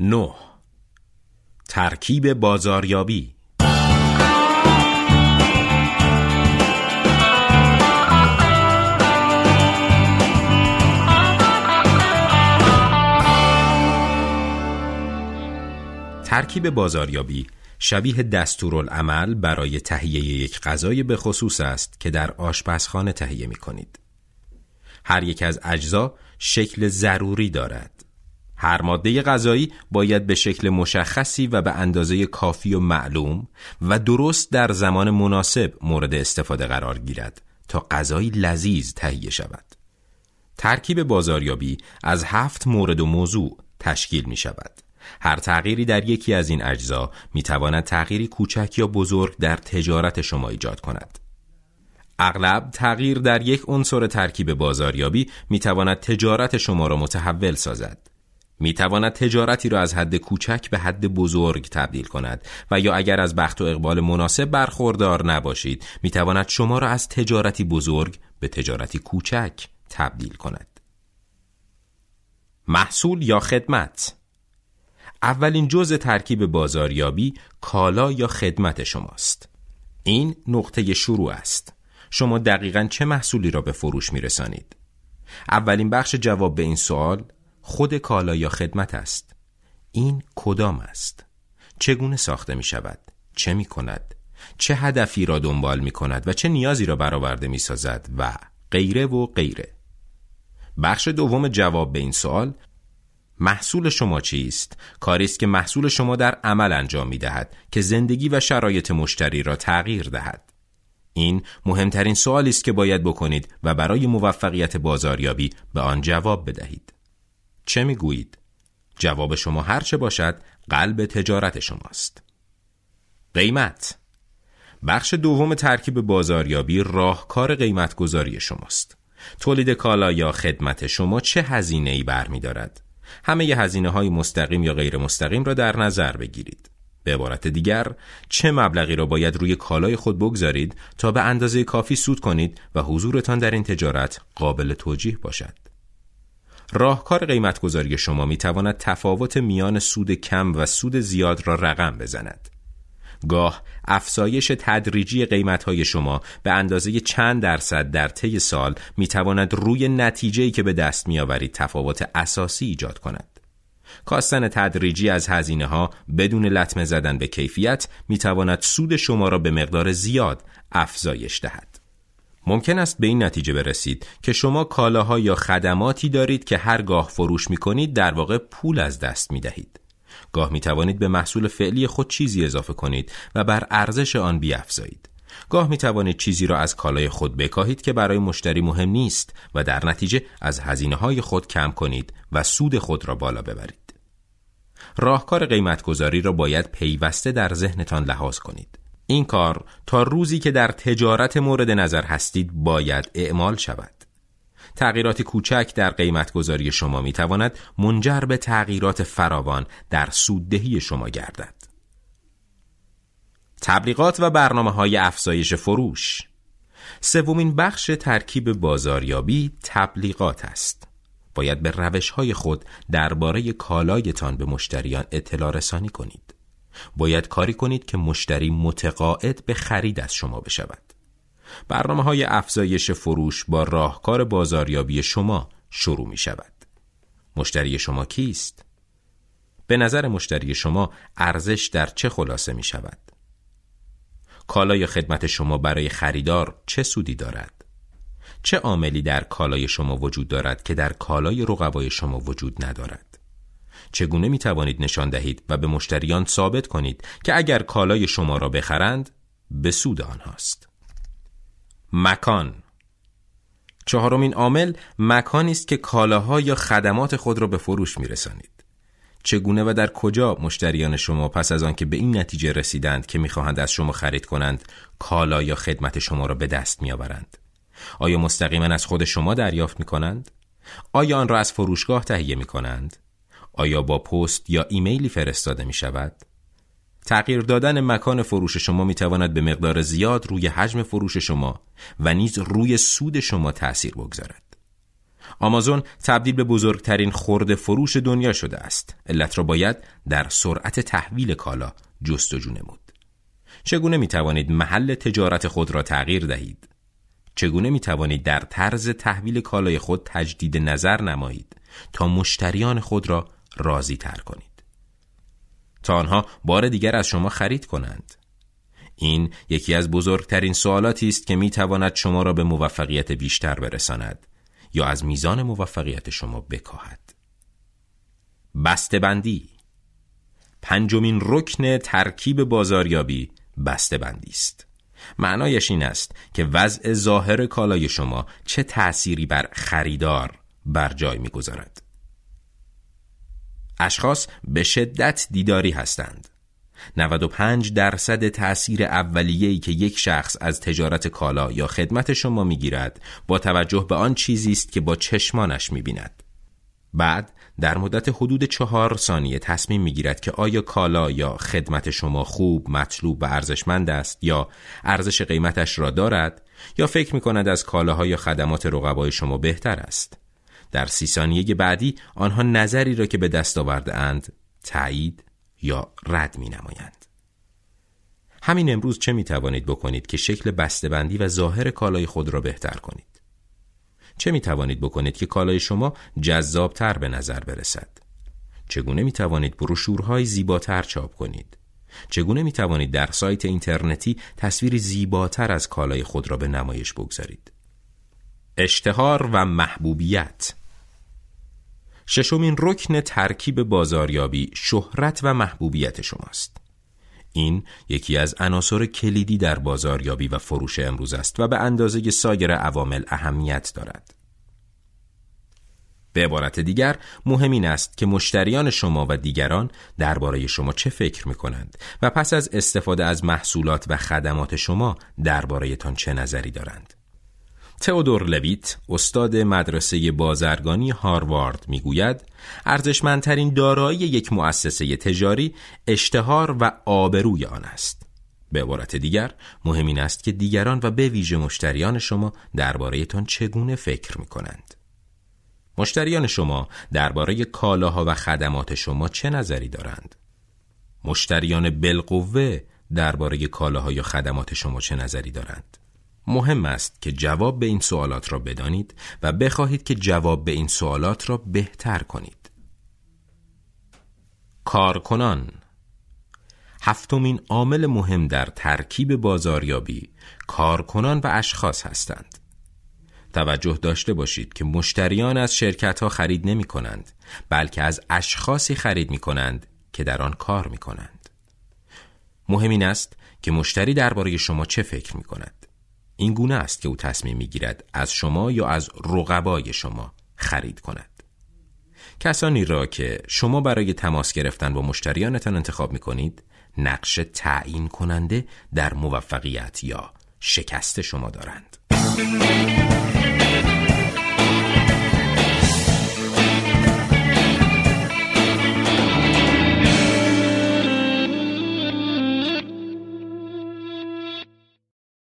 9. ترکیب بازاریابی ترکیب بازاریابی شبیه دستورالعمل برای تهیه یک غذای به خصوص است که در آشپزخانه تهیه می کنید. هر یک از اجزا شکل ضروری دارد. هر ماده غذایی باید به شکل مشخصی و به اندازه کافی و معلوم و درست در زمان مناسب مورد استفاده قرار گیرد تا غذایی لذیذ تهیه شود. ترکیب بازاریابی از هفت مورد و موضوع تشکیل می شود. هر تغییری در یکی از این اجزا می تواند تغییری کوچک یا بزرگ در تجارت شما ایجاد کند. اغلب تغییر در یک عنصر ترکیب بازاریابی می تواند تجارت شما را متحول سازد. می تواند تجارتی را از حد کوچک به حد بزرگ تبدیل کند و یا اگر از بخت و اقبال مناسب برخوردار نباشید می تواند شما را از تجارتی بزرگ به تجارتی کوچک تبدیل کند. محصول یا خدمت اولین جزء ترکیب بازاریابی کالا یا خدمت شماست. این نقطه شروع است. شما دقیقا چه محصولی را به فروش می رسانید؟ اولین بخش جواب به این سوال خود کالا یا خدمت است. این کدام است؟ چگونه ساخته می شود؟ چه می کند؟ چه هدفی را دنبال می کند و چه نیازی را برآورده می سازد و غیره و غیره. بخش دوم جواب به این سوال محصول شما چیست؟ کاری است که محصول شما در عمل انجام می دهد که زندگی و شرایط مشتری را تغییر دهد. این مهمترین سوالی است که باید بکنید و برای موفقیت بازاریابی به آن جواب بدهید. چه می گویید؟ جواب شما هر چه باشد قلب تجارت شماست. قیمت بخش دوم ترکیب بازاریابی راهکار قیمت گذاری شماست. تولید کالا یا خدمت شما چه هزینه ای برمیدارد؟ همه ی هزینه های مستقیم یا غیر مستقیم را در نظر بگیرید. به عبارت دیگر چه مبلغی را باید روی کالای خود بگذارید تا به اندازه کافی سود کنید و حضورتان در این تجارت قابل توجیه باشد. راهکار قیمتگذاری شما می تواند تفاوت میان سود کم و سود زیاد را رقم بزند. گاه افزایش تدریجی قیمتهای شما به اندازه چند درصد در طی سال می تواند روی نتیجه‌ای که به دست می آورید تفاوت اساسی ایجاد کند. کاستن تدریجی از هزینه ها بدون لطمه زدن به کیفیت می تواند سود شما را به مقدار زیاد افزایش دهد. ممکن است به این نتیجه برسید که شما کالاها یا خدماتی دارید که هرگاه فروش می کنید در واقع پول از دست می دهید. گاه می توانید به محصول فعلی خود چیزی اضافه کنید و بر ارزش آن بیافزایید. گاه می توانید چیزی را از کالای خود بکاهید که برای مشتری مهم نیست و در نتیجه از هزینه های خود کم کنید و سود خود را بالا ببرید. راهکار قیمتگذاری را باید پیوسته در ذهنتان لحاظ کنید. این کار تا روزی که در تجارت مورد نظر هستید باید اعمال شود. تغییرات کوچک در قیمتگذاری شما می تواند منجر به تغییرات فراوان در سوددهی شما گردد. تبلیغات و برنامه های افزایش فروش سومین بخش ترکیب بازاریابی تبلیغات است. باید به روش های خود درباره کالایتان به مشتریان اطلاع رسانی کنید. باید کاری کنید که مشتری متقاعد به خرید از شما بشود. برنامه های افزایش فروش با راهکار بازاریابی شما شروع می شود. مشتری شما کیست؟ به نظر مشتری شما ارزش در چه خلاصه می شود؟ کالای خدمت شما برای خریدار چه سودی دارد؟ چه عاملی در کالای شما وجود دارد که در کالای رقبای شما وجود ندارد؟ چگونه می توانید نشان دهید و به مشتریان ثابت کنید که اگر کالای شما را بخرند به سود آنهاست؟ مکان چهارمین عامل مکانی است که کالاها یا خدمات خود را به فروش میرسانید. چگونه و در کجا مشتریان شما پس از آنکه به این نتیجه رسیدند که می‌خواهند از شما خرید کنند کالا یا خدمت شما را به دست میآورند آیا مستقیما از خود شما دریافت می کنند؟ آیا آن را از فروشگاه تهیه می کنند؟ آیا با پست یا ایمیلی فرستاده می شود؟ تغییر دادن مکان فروش شما می تواند به مقدار زیاد روی حجم فروش شما و نیز روی سود شما تأثیر بگذارد. آمازون تبدیل به بزرگترین خورده فروش دنیا شده است. علت را باید در سرعت تحویل کالا جستجو نمود. چگونه می توانید محل تجارت خود را تغییر دهید؟ چگونه می توانید در طرز تحویل کالای خود تجدید نظر نمایید تا مشتریان خود را راضی تر کنید؟ تا آنها بار دیگر از شما خرید کنند. این یکی از بزرگترین سوالاتی است که می تواند شما را به موفقیت بیشتر برساند یا از میزان موفقیت شما بکاهد. بندی پنجمین رکن ترکیب بازاریابی بسته بندی است. معنایش این است که وضع ظاهر کالای شما چه تأثیری بر خریدار بر جای می‌گذارد. اشخاص به شدت دیداری هستند. 95 درصد تأثیر اولیه‌ای که یک شخص از تجارت کالا یا خدمت شما می‌گیرد با توجه به آن چیزی است که با چشمانش می‌بیند. بعد در مدت حدود چهار ثانیه تصمیم می‌گیرد که آیا کالا یا خدمت شما خوب، مطلوب و ارزشمند است یا ارزش قیمتش را دارد یا فکر می کند از کالاها یا خدمات رقبای شما بهتر است. در سی ثانیه بعدی آنها نظری را که به دست آورده اند تایید یا رد می نمایند. همین امروز چه می توانید بکنید که شکل بسته‌بندی و ظاهر کالای خود را بهتر کنید؟ چه می توانید بکنید که کالای شما جذابتر به نظر برسد؟ چگونه می توانید بروشورهای زیباتر چاپ کنید؟ چگونه می توانید در سایت اینترنتی تصویر زیباتر از کالای خود را به نمایش بگذارید؟ اشتهار و محبوبیت ششمین رکن ترکیب بازاریابی شهرت و محبوبیت شماست. این یکی از عناصر کلیدی در بازاریابی و فروش امروز است و به اندازه سایر عوامل اهمیت دارد. به عبارت دیگر مهم این است که مشتریان شما و دیگران درباره شما چه فکر می کنند و پس از استفاده از محصولات و خدمات شما درباره تان چه نظری دارند. تئودور لویت استاد مدرسه بازرگانی هاروارد می‌گوید ارزشمندترین دارایی یک مؤسسه تجاری اشتهار و آبروی آن است. به عبارت دیگر مهم این است که دیگران و به ویژه مشتریان شما دربارهتان چگونه فکر می کنند مشتریان شما درباره کالاها و خدمات شما چه نظری دارند؟ مشتریان بالقوه درباره کالاها یا خدمات شما چه نظری دارند؟ مهم است که جواب به این سوالات را بدانید و بخواهید که جواب به این سوالات را بهتر کنید. کارکنان هفتمین عامل مهم در ترکیب بازاریابی کارکنان و اشخاص هستند. توجه داشته باشید که مشتریان از شرکت ها خرید نمی کنند بلکه از اشخاصی خرید می کنند که در آن کار می کنند. مهم این است که مشتری درباره شما چه فکر می کند. این گونه است که او تصمیم می‌گیرد از شما یا از رقبای شما خرید کند. کسانی را که شما برای تماس گرفتن با مشتریانتان انتخاب می کنید نقش تعیین کننده در موفقیت یا شکست شما دارند.